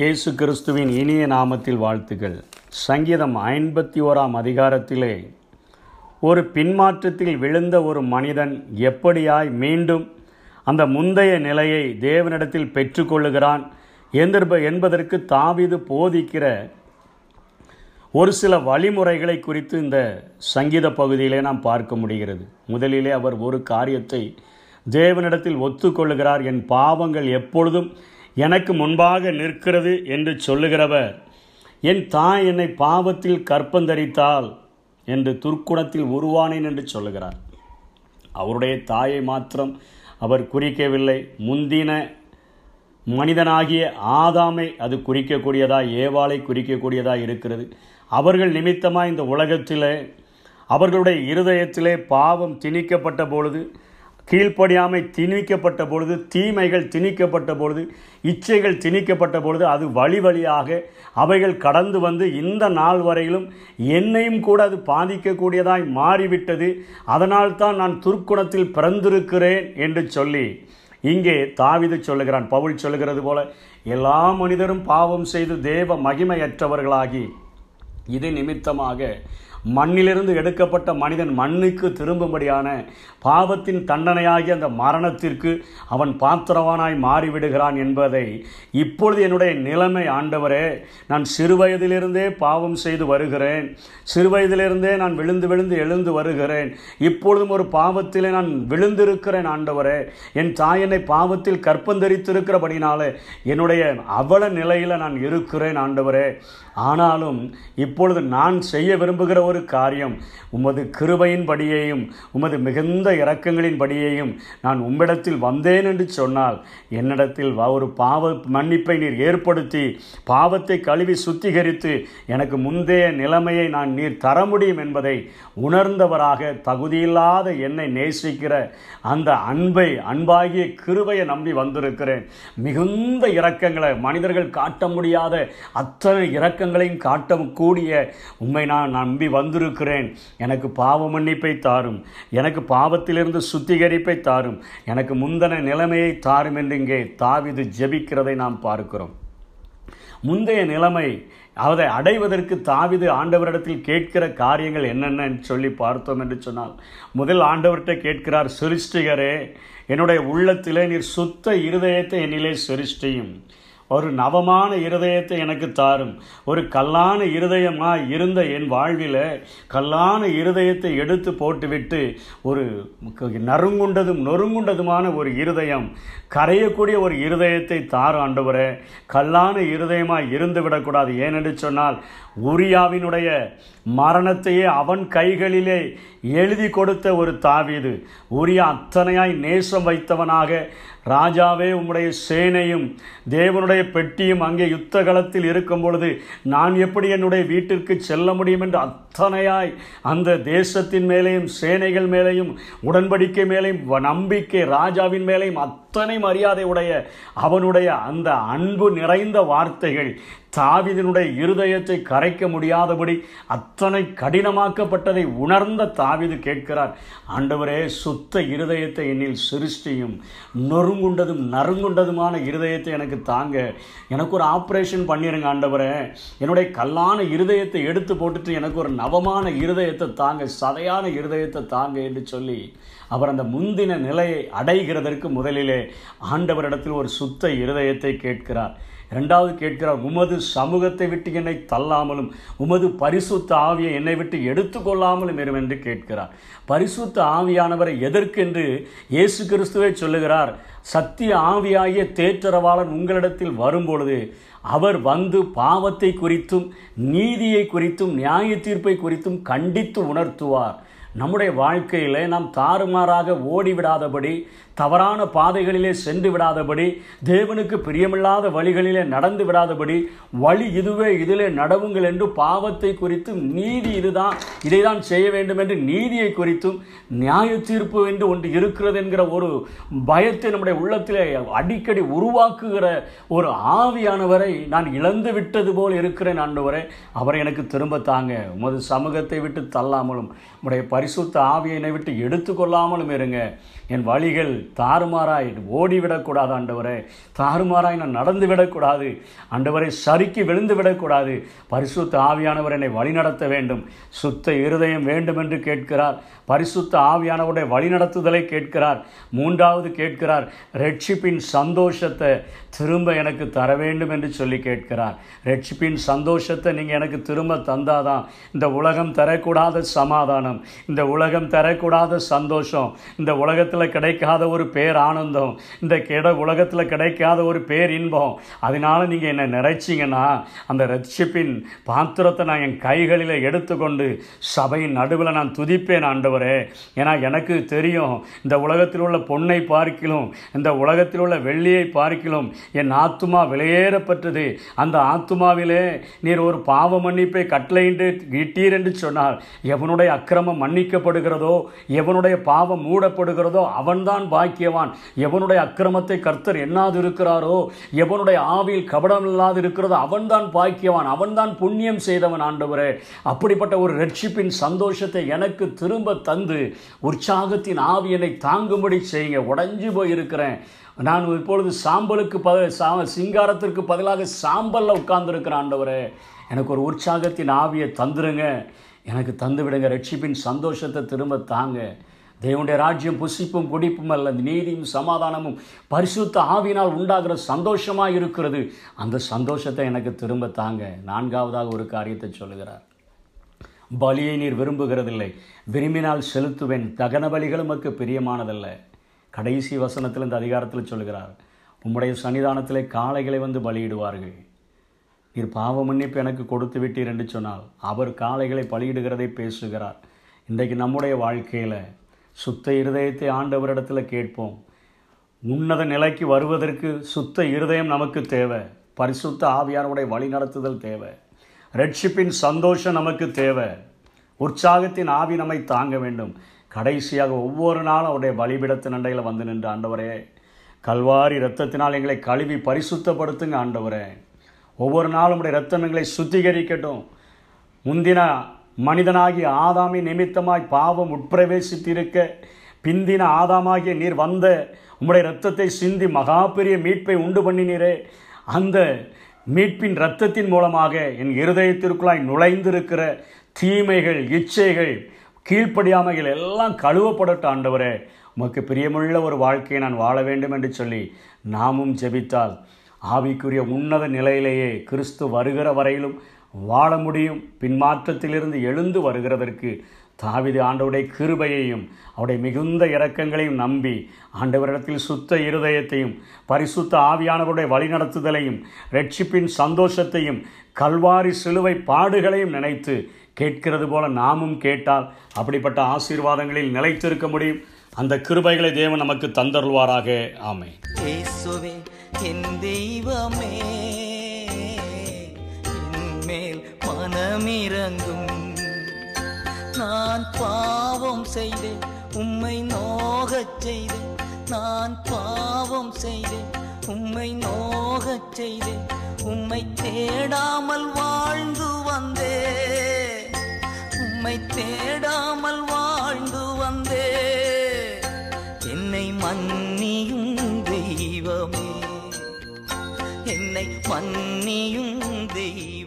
இயேசு கிறிஸ்துவின் இனிய நாமத்தில் வாழ்த்துக்கள் சங்கீதம் ஐம்பத்தி ஓராம் அதிகாரத்திலே ஒரு பின்மாற்றத்தில் விழுந்த ஒரு மனிதன் எப்படியாய் மீண்டும் அந்த முந்தைய நிலையை தேவனிடத்தில் பெற்றுக்கொள்ளுகிறான்? என்ப- என்பதற்கு தாவிது போதிக்கிற ஒரு சில வழிமுறைகளை குறித்து இந்த சங்கீத பகுதியிலே நாம் பார்க்க முடிகிறது. முதலிலே அவர் ஒரு காரியத்தை தேவனிடத்தில் ஒத்துக்கொள்ளுகிறார். என் பாவங்கள் எப்பொழுதும் எனக்கு முன்பாக நிற்கிறது என்று சொல்லுகிறவர். என் தாய் என்னை பாவத்தில் கற்பந்தரித்தால் என்று துர்க்குணத்தில் உருவானேன் என்று சொல்லுகிறார். அவருடைய தாயை மாத்திரம் அவர் குறிக்கவில்லை. முந்தின மனிதனாகிய ஆதாமை அது குறிக்கக்கூடியதா ஏவாளை குறிக்கக்கூடியதா இருக்கிறது. அவர்கள் நிமித்தமாக இந்த உலகத்திலே அவர்களுடைய இருதயத்திலே பாவம் திணிக்கப்பட்ட பொழுது கீழ்ப்படியாமை திணிக்கப்பட்ட பொழுது தீமைகள் திணிக்கப்பட்ட பொழுது இச்சைகள் திணிக்கப்பட்ட பொழுது அது வழி வழியாக அவைகள் கடந்து வந்து இந்த நாள் வரையிலும் என்னையும் கூட அது பாதிக்கக்கூடியதாய் மாறிவிட்டது. அதனால் தான் நான் துர்க்குணத்தில் பிறந்திருக்கிறேன் என்று சொல்லி இங்கே தாவிது சொல்லுகிறான். பவுல் சொல்லுகிறது போல எல்லா மனிதரும் பாவம் செய்து தேவ மகிமையற்றவர்களாகி இது நிமித்தமாக மண்ணிலிருந்து எடுக்கப்பட்ட மனிதன் மண்ணுக்கு திரும்பும்படியான பாவத்தின் தண்டனையாகிய அந்த மரணத்திற்கு அவன் பாத்திரவானாய் மாறிவிடுகிறான் என்பதை இப்பொழுது என்னுடைய நிலைமை ஆண்டவரே நான் சிறுவயதிலிருந்தே பாவம் செய்து வருகிறேன். சிறுவயதிலிருந்தே நான் விழுந்து விழுந்து எழுந்து வருகிறேன். இப்பொழுதும் ஒரு பாவத்திலே நான் விழுந்திருக்கிறேன் ஆண்டவரே. என் தாய் என்னை பாவத்தில் கற்பந்தரித்திருக்கிறபடினாலே என்னுடைய அவல நிலையில் நான் இருக்கிறேன் ஆண்டவரே. ஆனாலும் இப்பொழுது நான் செய்ய விரும்புகிற ஒரு காரியம் உமது கிருபையின்படியையும் உமது மிகுந்த இறக்கங்களின்படியையும் நான் உம்மிடத்தில் வந்தேன் என்று சொன்னால் என்னிடத்தில் ஒரு பாவ மன்னிப்பை நீர் ஏற்படுத்தி பாவத்தை கழுவி சுத்திகரித்து எனக்கு முந்தைய நிலைமையை நான் நீர் தர முடியும் என்பதை உணர்ந்தவராக தகுதியில்லாத என்னை நேசிக்கிற அந்த அன்பை அன்பாகிய கிருபையை நம்பி வந்திருக்கிறேன். மிகுந்த இரக்கங்களை மனிதர்கள் காட்ட முடியாத அத்தனை இரக்கங்களையும் காட்டக்கூடிய உண்மை நான் நம்பி வந்திருக்கிறேன். எனக்கு பாவ மன்னிப்பை தாரும். எனக்கு பாவத்திலிருந்து சுத்திகரிப்பை தாரும். எனக்கு முந்தன நிலைமையை தாரும் என்று இங்கே தாவிது ஜெபிக்கிறதை நாம் பார்க்கிறோம். முந்தைய நிலைமை அதை அடைவதற்கு தாவிது ஆண்டவரிடத்தில் கேட்கிற காரியங்கள் என்னென்னு சொல்லி பார்த்தோம் என்று சொன்னால் முதல் ஆண்டவர்கிட்ட கேட்கிறார் சிருஷ்டிகரே என்னுடைய உள்ளத்திலே நீர் சுத்த இருதயத்தை என்னிலே சிருஷ்டியும். ஒரு நவமான இருதயத்தை எனக்கு தாரும். ஒரு கல்லான இருதயமாக இருந்த என் வாழ்வில் கல்லான இருதயத்தை எடுத்து போட்டுவிட்டு ஒரு நறுங்குண்டதும் நொறுங்குண்டதுமான ஒரு இருதயம் கரையக்கூடிய ஒரு இருதயத்தை தார் ஆண்டவரே. கல்லான இருதயமாக இருந்து விடக்கூடாது. ஏனென்று சொன்னால் உரியாவினுடைய மரணத்தையே அவன் கைகளிலே எழுதி கொடுத்த ஒரு தாவீது. உரியா அத்தனையாய் நேசம் வைத்தவனாக ராஜாவே உம்முடைய சேனையும் தேவனுடைய பெட்டியும் அங்கே யுத்த களத்தில் இருக்கும் பொழுது நான் எப்படி என்னுடைய வீட்டிற்கு செல்ல முடியும் என்று அத்தனையாய் அந்த தேசத்தின் மேலேயும் சேனைகள் மேலேயும் உடன்படிக்கை மேலேயும் வ- நம்பிக்கை ராஜாவின் மேலேயும் அத்தனை மரியாதை உடைய அவனுடைய அந்த அன்பு நிறைந்த வார்த்தைகள் தாவிதனுடைய இருதயத்தை கரைக்க முடியாதபடி அத்தனை கடினமாக்கப்பட்டதை உணர்ந்த தாவிது கேட்கிறார். ஆண்டவரே சுத்த இருதயத்தை என்னில் சிருஷ்டியும் நொறுங்குண்டதும் நறுங்குண்டதுமான இருதயத்தை எனக்கு தாங்க. எனக்கு ஒரு ஆப்ரேஷன் பண்ணிருங்க ஆண்டவரே. என்னுடைய கல்லான இருதயத்தை எடுத்து போட்டுட்டு எனக்கு ஒரு நவமான இருதயத்தை தாங்க சதையான இருதயத்தை தாங்க என்று சொல்லி அவர் அந்த முந்தின நிலையை அடைகிறதற்கு முதலிலே ஆண்டவரிடத்தில் ஒரு சுத்த இருதயத்தை கேட்கிறார். இரண்டாவது கேட்கிறார் உமது சமூகத்தை விட்டு என்னை தள்ளாமலும் உமது பரிசுத்த ஆவியை என்னை விட்டு எடுத்துக்கொள்ளாமலும் இரும் என்று கேட்கிறார். பரிசுத்த ஆவியானவரை எதற்கென்று இயேசு கிறிஸ்துவை சொல்லுகிறார் சத்திய ஆவியாகிய தேற்றரவாளன் உங்களிடத்தில் வரும்பொழுது அவர் வந்து பாவத்தை குறித்தும் நீதியை குறித்தும் நியாய தீர்ப்பை குறித்தும் கண்டித்து உணர்த்துவார். நம்முடைய வாழ்க்கையிலே நாம் தாறுமாறாக ஓடிவிடாதபடி தவறான பாதைகளிலே சென்று விடாதபடி தேவனுக்கு பிரியமில்லாத வழிகளிலே நடந்து விடாதபடி வழி இதுவே இதிலே நடவுங்கள் என்று பாவத்தை குறித்தும் நீதி இதுதான் இதை தான் செய்ய வேண்டும் என்று நீதியை குறித்தும் நியாய தீர்ப்பு என்று ஒன்று இருக்கிறது என்கிற ஒரு பயத்தை நம்முடைய உள்ளத்திலே அடிக்கடி உருவாக்குகிற ஒரு ஆவியானவரை நான் இழந்து விட்டது போல் இருக்கிறேன் ஆண்டவரே. அவரை எனக்கு திரும்ப தாங்க. உமது சமூகத்தை விட்டு தள்ளாமலும் உடைய பரிசுத்த ஆவியினை விட்டு எடுத்துக்கொள்ளாமலும் இருங்க. என் வழிகள் தாறுமாறாய் ஓடிவிடக்கூடாது ஆண்டவரே. தாறுமாறாய் நான் நடந்து விடக்கூடாது ஆண்டவரை சறுக்கி விழுந்து விடக்கூடாது பரிசுத்த ஆவியானவர் என்னை வழிநடத்த வேண்டும். சுத்த இருதயம் வேண்டும் என்று கேட்கிறார். பரிசுத்த ஆவியானவருடைய வழிநடத்துதலை கேட்கிறார். மூன்றாவது கேட்கிறார் ரட்சிப்பின் சந்தோஷத்தை திரும்ப எனக்கு தர வேண்டும் என்று சொல்லி கேட்கிறார். ரட்சிப்பின் சந்தோஷத்தை நீங்கள் எனக்கு திரும்ப தந்தாதான் இந்த உலகம் தரக்கூடாத சமாதானம் இந்த உலகம் தரக்கூடாத சந்தோஷம் இந்த உலகத்தில் கிடைக்காத ஒரு பேர் ஆனந்தம். இந்த கிட உலகத்தில் கிடைக்காத ஒரு பேர் இன்பம். அதனால நீங்கள் என்னை நிறைச்சிங்கன்னா அந்த ரட்சிப்பின் பாத்திரத்தை நான் என் கைகளில் எடுத்துக்கொண்டு சபையின் நடுவில் நான் துதிப்பேன் ஆண்டவரே. ஏன்னா எனக்கு தெரியும் இந்த உலகத்தில் உள்ள பொண்ணை பார்க்கிலும் இந்த உலகத்தில் உள்ள வெள்ளியை பார்க்கிலும் என் ஆத்துமா விலையேறப்பட்டது. அந்த ஆத்துமாவிலே நீர் ஒரு பாவ மன்னிப்பை கட்டளையிட்டு இட்டீர் என்று சொன்னார் எவனுடைய அக்கிரமம் மன்னிக்கப்படுகிறதோ எவனுடைய பாவம் மூடப்படுகிறதோ அவன்தான் பாக்கியவான் எவனுடைய அக்கிரமத்தை கர்த்தர் எண்ணாது இருக்கிறாரோ எவனுடைய ஆவியில் கபடம் இல்லாது இருக்கிறதோ அவன்தான் பாக்கியவான் அவன்தான் புண்ணியம் செய்தவன் ஆண்டவரே. அப்படிப்பட்ட ஒரு ரட்சிப்பின் சந்தோஷத்தை எனக்கு திரும்ப தந்து உற்சாகத்தின் ஆவியனை தாங்கும்படி செய்யுங்க. உடஞ்சி போயிருக்கிறேன். நான் இப்பொழுது சாம்பலுக்கு பத சா சிங்காரத்திற்கு பதிலாக சாம்பலில் உட்கார்ந்துருக்கிறேன் ஆண்டவரே எனக்கு ஒரு உற்சாகத்தின் ஆவியை தந்துருங்க. எனக்கு தந்து விடுங்க ரட்சிப்பின் சந்தோஷத்தை திரும்ப தாங்க. தேவனுடைய ராஜ்யம் புசிப்பும் குடிப்பும் அல்ல நீதியும் சமாதானமும் பரிசுத்த ஆவினால் உண்டாகிற சந்தோஷமாக இருக்கிறது. அந்த சந்தோஷத்தை எனக்கு திரும்ப தாங்க. நான்காவதாக ஒரு காரியத்தை சொல்லுகிறார். பலியை நீர் விரும்புகிறதில்லை. விரும்பினால் செலுத்துவேன். தகன பலிகள் உமக்கு பிரியமானதல்ல. கடைசி வசனத்தில் இந்த அதிகாரத்தில் சொல்கிறார் உம்முடைய சன்னிதானத்திலே காளைகளை வந்து பலியிடுவார்கள். நீர் பாவ மன்னிப்பு எனக்கு கொடுத்து விட்டீர் என்று சொன்னால் அவர் காளைகளை பலியிடுகிறதை பேசுகிறார். இன்றைக்கு நம்முடைய வாழ்க்கையில் சுத்த இருதயத்தை ஆண்டவரிடத்தில் கேட்போம். உன்னத நிலைக்கு வருவதற்கு சுத்த இருதயம் நமக்கு தேவை. பரிசுத்த ஆவியாருடைய வழி நடத்துதல் தேவை. ரட்சிப்பின் சந்தோஷம் நமக்கு தேவை. உற்சாகத்தின் ஆவி நம்மை தாங்க வேண்டும். கடைசியாக ஒவ்வொரு நாளும் அவருடைய பலிபிடத்தின் நண்டையில் வந்து நின்று ஆண்டவரே கல்வாரி இரத்தத்தினால் எங்களை கழுவி பரிசுத்தப்படுத்துங்க ஆண்டவரே. ஒவ்வொரு நாளும் உடைய ரத்தம் எங்களை சுத்திகரிக்கட்டும். முந்தின மனிதனாகிய ஆதாமி நிமித்தமாய் பாவம் உட்பிரவேசித்திருக்க பிந்தின ஆதாமாகிய நீர் வந்த உம்முடைய இரத்தத்தை சிந்தி மகா பெரிய மீட்பை உண்டு பண்ணினீரே. அந்த மீட்பின் இரத்தத்தின் மூலமாக என் இருதயத்திற்குள்ளாய் நுழைந்திருக்கிற தீமைகள் இச்சைகள் கீழ்ப்படியாமைகள் எல்லாம் கழுவப்படட்ட ஆண்டவரே. உமக்கு பிரியமுள்ள ஒரு வாழ்க்கையை நான் வாழ வேண்டும் என்று சொல்லி நாமும் ஜெபித்தால் ஆவிக்குரிய உன்னத நிலையிலேயே கிறிஸ்து வருகிற வரையிலும் வாழ முடியும். பின்மாற்றத்திலிருந்து எழுந்து வருகிறதற்கு தாவிது ஆண்டவுடைய கிருபையையும் அவருடைய மிகுந்த இரக்கங்களையும் நம்பி ஆண்டவரிடத்தில் சுத்த இருதயத்தையும் பரிசுத்த ஆவியானவருடைய வழிநடத்துதலையும் ரட்சிப்பின் சந்தோஷத்தையும் கல்வாரி சிலுவை பாடுகளையும் நினைத்து கேட்கிறது போல நாமும் கேட்டால் அப்படிப்பட்ட ஆசீர்வாதங்களில் நிலைத்திருக்க முடியும். அந்த கிருபைகளை தேவன் நமக்கு தந்தருள்வாராக. ஆமை மனமிறங்கும் நான் பாவம் செய்தேன் உம்மை நோகச் செய்தேன். நான் பாவம் செய்தேன் உம்மை நோகச் செய்தேன். உம்மை தேடாமல் வாழ்ந்து வந்தே உம்மை தேடாமல் வாழ்ந்து வந்தே என்னை மன்னியும் தெய்வமே. என்னை மன்னியும் தெய்வம்.